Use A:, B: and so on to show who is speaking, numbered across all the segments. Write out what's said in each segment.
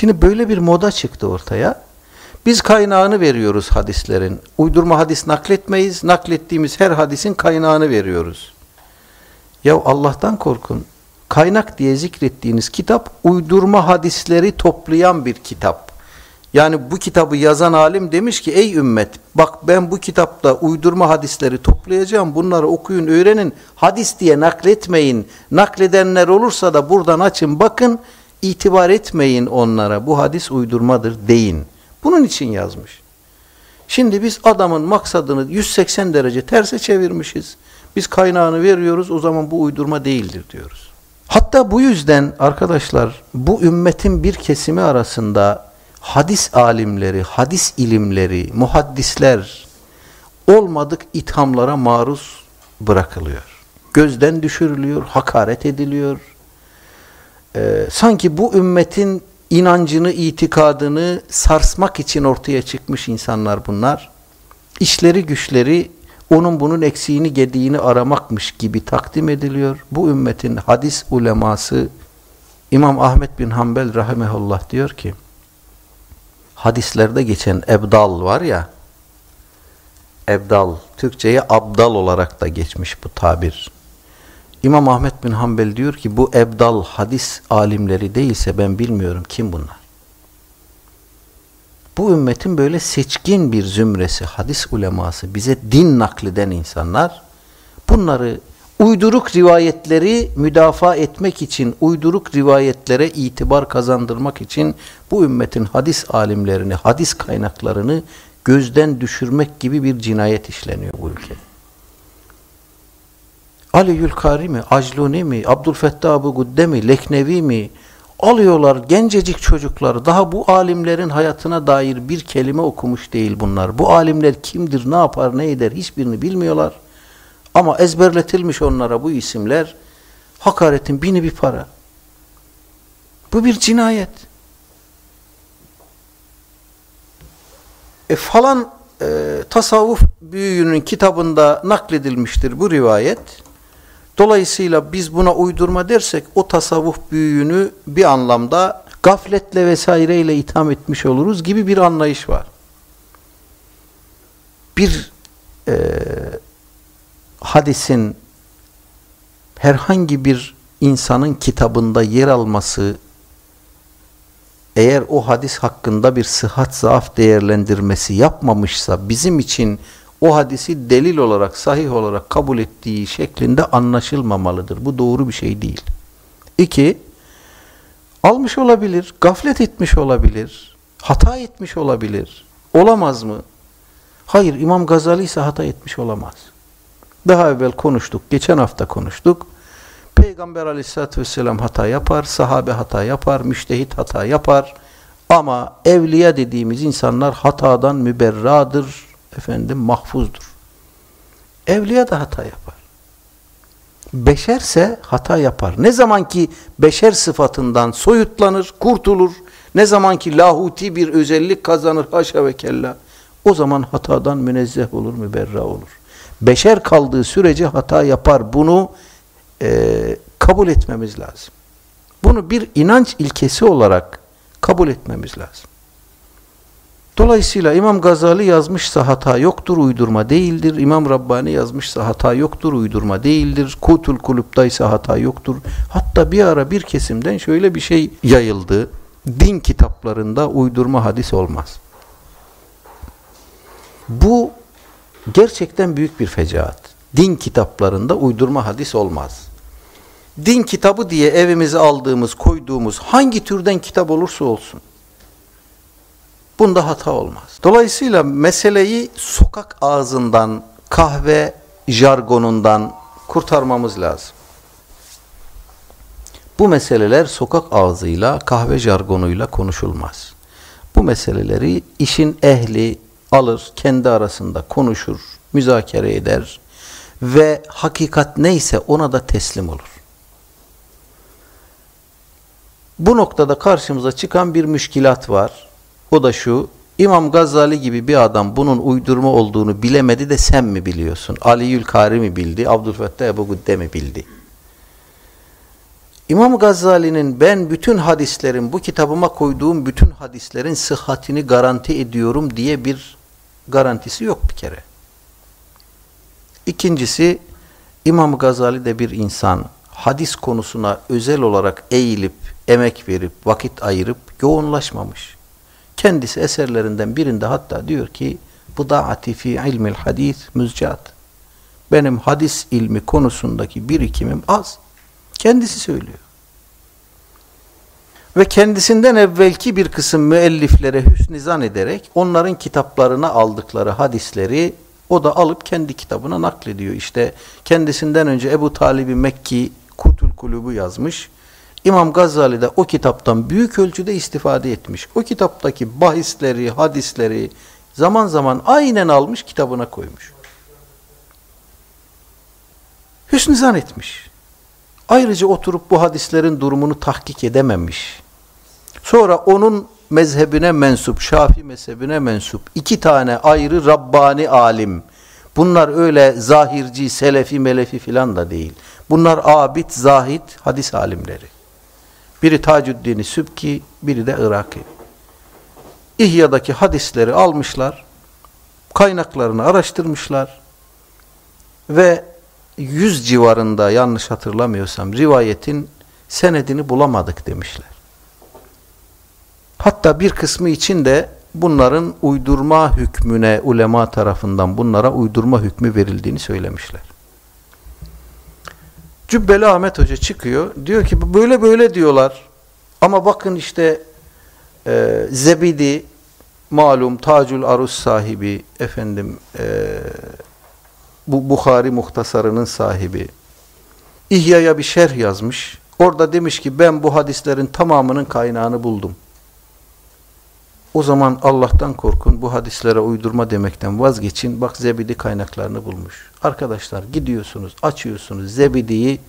A: Şimdi böyle bir moda çıktı ortaya. Biz kaynağını veriyoruz hadislerin. Uydurma hadis nakletmeyiz. Naklettiğimiz her hadisin kaynağını veriyoruz. Ya Allah'tan korkun. Kaynak diye zikrettiğiniz kitap uydurma hadisleri toplayan bir kitap. Yani bu kitabı yazan alim demiş ki ey ümmet bak ben bu kitapta uydurma hadisleri toplayacağım. Bunları okuyun öğrenin. Hadis diye nakletmeyin. Nakledenler olursa da buradan açın bakın. İtibar etmeyin onlara. Bu hadis uydurmadır deyin. Bunun için yazmış. Şimdi biz adamın maksadını 180 derece terse çevirmişiz. Biz kaynağını veriyoruz o zaman bu uydurma değildir diyoruz. Hatta bu yüzden arkadaşlar bu ümmetin bir kesimi arasında hadis alimleri, hadis ilimleri, muhaddisler olmadık ithamlara maruz bırakılıyor. Gözden düşürülüyor, hakaret ediliyor. Ee, sanki bu ümmetin inancını, itikadını sarsmak için ortaya çıkmış insanlar bunlar. İşleri güçleri onun bunun eksiğini gediğini aramakmış gibi takdim ediliyor. Bu ümmetin hadis uleması İmam Ahmet bin Hanbel rahimehullah diyor ki hadislerde geçen ebdal var ya ebdal, Türkçe'ye abdal olarak da geçmiş bu tabir. İmam Ahmet bin Hanbel diyor ki bu ebdal hadis alimleri değilse ben bilmiyorum kim bunlar. Bu ümmetin böyle seçkin bir zümresi, hadis uleması, bize din nakleden insanlar bunları uyduruk rivayetleri müdafaa etmek için, uyduruk rivayetlere itibar kazandırmak için bu ümmetin hadis alimlerini, hadis kaynaklarını gözden düşürmek gibi bir cinayet işleniyor bu ülkede. Ali Yülkari mi, Acluni mi, Abdülfettah Gudde mi, Leknevi mi alıyorlar gencecik çocuklar. Daha bu alimlerin hayatına dair bir kelime okumuş değil bunlar. Bu alimler kimdir, ne yapar, ne eder hiçbirini bilmiyorlar. Ama ezberletilmiş onlara bu isimler hakaretin bini bir para. Bu bir cinayet. E falan e, tasavvuf büyüğünün kitabında nakledilmiştir bu rivayet. Dolayısıyla biz buna uydurma dersek o tasavvuf büyüğünü bir anlamda gafletle vesaireyle itham etmiş oluruz gibi bir anlayış var. Bir e, hadisin herhangi bir insanın kitabında yer alması eğer o hadis hakkında bir sıhhat zaaf değerlendirmesi yapmamışsa bizim için o hadisi delil olarak, sahih olarak kabul ettiği şeklinde anlaşılmamalıdır. Bu doğru bir şey değil. İki, almış olabilir, gaflet etmiş olabilir, hata etmiş olabilir. Olamaz mı? Hayır, İmam Gazali ise hata etmiş olamaz. Daha evvel konuştuk, geçen hafta konuştuk. Peygamber aleyhissalatü vesselam hata yapar, sahabe hata yapar, müştehit hata yapar. Ama evliya dediğimiz insanlar hatadan müberradır, efendim mahfuzdur. Evliya da hata yapar. Beşerse hata yapar. Ne zaman ki beşer sıfatından soyutlanır, kurtulur, ne zaman ki lahuti bir özellik kazanır haşa ve kella, o zaman hatadan münezzeh olur, müberra olur. Beşer kaldığı sürece hata yapar. Bunu e, kabul etmemiz lazım. Bunu bir inanç ilkesi olarak kabul etmemiz lazım. Dolayısıyla İmam Gazali yazmışsa hata yoktur, uydurma değildir. İmam Rabbani yazmışsa hata yoktur, uydurma değildir. Kutul Kulüp'taysa hata yoktur. Hatta bir ara bir kesimden şöyle bir şey yayıldı. Din kitaplarında uydurma hadis olmaz. Bu gerçekten büyük bir fecaat. Din kitaplarında uydurma hadis olmaz. Din kitabı diye evimize aldığımız, koyduğumuz hangi türden kitap olursa olsun Bunda hata olmaz. Dolayısıyla meseleyi sokak ağzından, kahve jargonundan kurtarmamız lazım. Bu meseleler sokak ağzıyla, kahve jargonuyla konuşulmaz. Bu meseleleri işin ehli alır, kendi arasında konuşur, müzakere eder ve hakikat neyse ona da teslim olur. Bu noktada karşımıza çıkan bir müşkilat var. O da şu, İmam Gazali gibi bir adam bunun uydurma olduğunu bilemedi de sen mi biliyorsun? Ali Yülkari mi bildi? Abdülfettah Ebu Güdde mi bildi? İmam Gazali'nin ben bütün hadislerin, bu kitabıma koyduğum bütün hadislerin sıhhatini garanti ediyorum diye bir garantisi yok bir kere. İkincisi, İmam Gazali de bir insan hadis konusuna özel olarak eğilip, emek verip, vakit ayırıp yoğunlaşmamış. Kendisi eserlerinden birinde hatta diyor ki, Budaati fi ilmil hadis müzcat. Benim hadis ilmi konusundaki birikimim az. Kendisi söylüyor. Ve kendisinden evvelki bir kısım müelliflere hüsnizan ederek onların kitaplarına aldıkları hadisleri o da alıp kendi kitabına naklediyor. İşte kendisinden önce Ebu Talib-i Mekki Kutul Kulubu yazmış. İmam Gazali de o kitaptan büyük ölçüde istifade etmiş. O kitaptaki bahisleri, hadisleri zaman zaman aynen almış kitabına koymuş. Hüsnü etmiş. Ayrıca oturup bu hadislerin durumunu tahkik edememiş. Sonra onun mezhebine mensup, Şafi mezhebine mensup iki tane ayrı Rabbani alim. Bunlar öyle zahirci, selefi, melefi filan da değil. Bunlar abid, zahid, hadis alimleri. Biri Tacuddin Sübki, biri de Iraki. İhya'daki hadisleri almışlar, kaynaklarını araştırmışlar ve yüz civarında yanlış hatırlamıyorsam rivayetin senedini bulamadık demişler. Hatta bir kısmı için de bunların uydurma hükmüne ulema tarafından bunlara uydurma hükmü verildiğini söylemişler. Cübbeli Ahmet Hoca çıkıyor. Diyor ki böyle böyle diyorlar. Ama bakın işte e, Zebidi malum Tacül Arus sahibi efendim e, bu Bukhari muhtasarının sahibi İhya'ya bir şerh yazmış. Orada demiş ki ben bu hadislerin tamamının kaynağını buldum. O zaman Allah'tan korkun, bu hadislere uydurma demekten vazgeçin. Bak Zebidi kaynaklarını bulmuş. Arkadaşlar gidiyorsunuz, açıyorsunuz Zebidi'yi.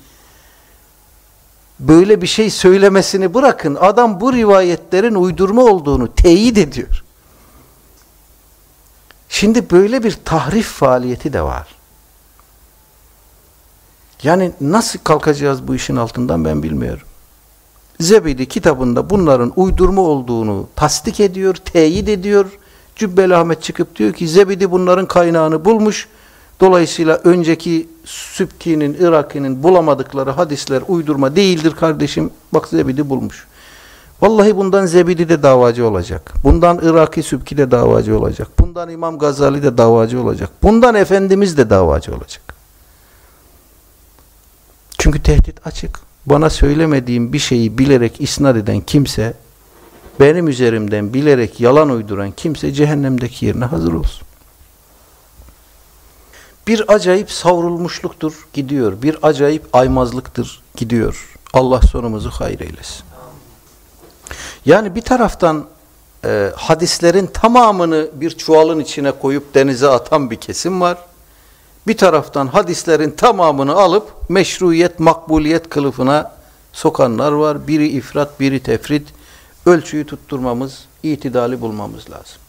A: Böyle bir şey söylemesini bırakın. Adam bu rivayetlerin uydurma olduğunu teyit ediyor. Şimdi böyle bir tahrif faaliyeti de var. Yani nasıl kalkacağız bu işin altından ben bilmiyorum. Zebidi kitabında bunların uydurma olduğunu tasdik ediyor, teyit ediyor. Cübbeli Ahmet çıkıp diyor ki Zebidi bunların kaynağını bulmuş. Dolayısıyla önceki Sübki'nin, Iraki'nin bulamadıkları hadisler uydurma değildir kardeşim. Bak Zebidi bulmuş. Vallahi bundan Zebidi de davacı olacak. Bundan Iraki Sübki de davacı olacak. Bundan İmam Gazali de davacı olacak. Bundan Efendimiz de davacı olacak. Çünkü tehdit açık. Bana söylemediğim bir şeyi bilerek isnat eden kimse, benim üzerimden bilerek yalan uyduran kimse cehennemdeki yerine hazır olsun. Bir acayip savrulmuşluktur, gidiyor. Bir acayip aymazlıktır, gidiyor. Allah sonumuzu hayır eylesin. Yani bir taraftan e, hadislerin tamamını bir çuvalın içine koyup denize atan bir kesim var. Bir taraftan hadislerin tamamını alıp meşruiyet, makbuliyet kılıfına sokanlar var. Biri ifrat, biri tefrit. Ölçüyü tutturmamız, itidali bulmamız lazım.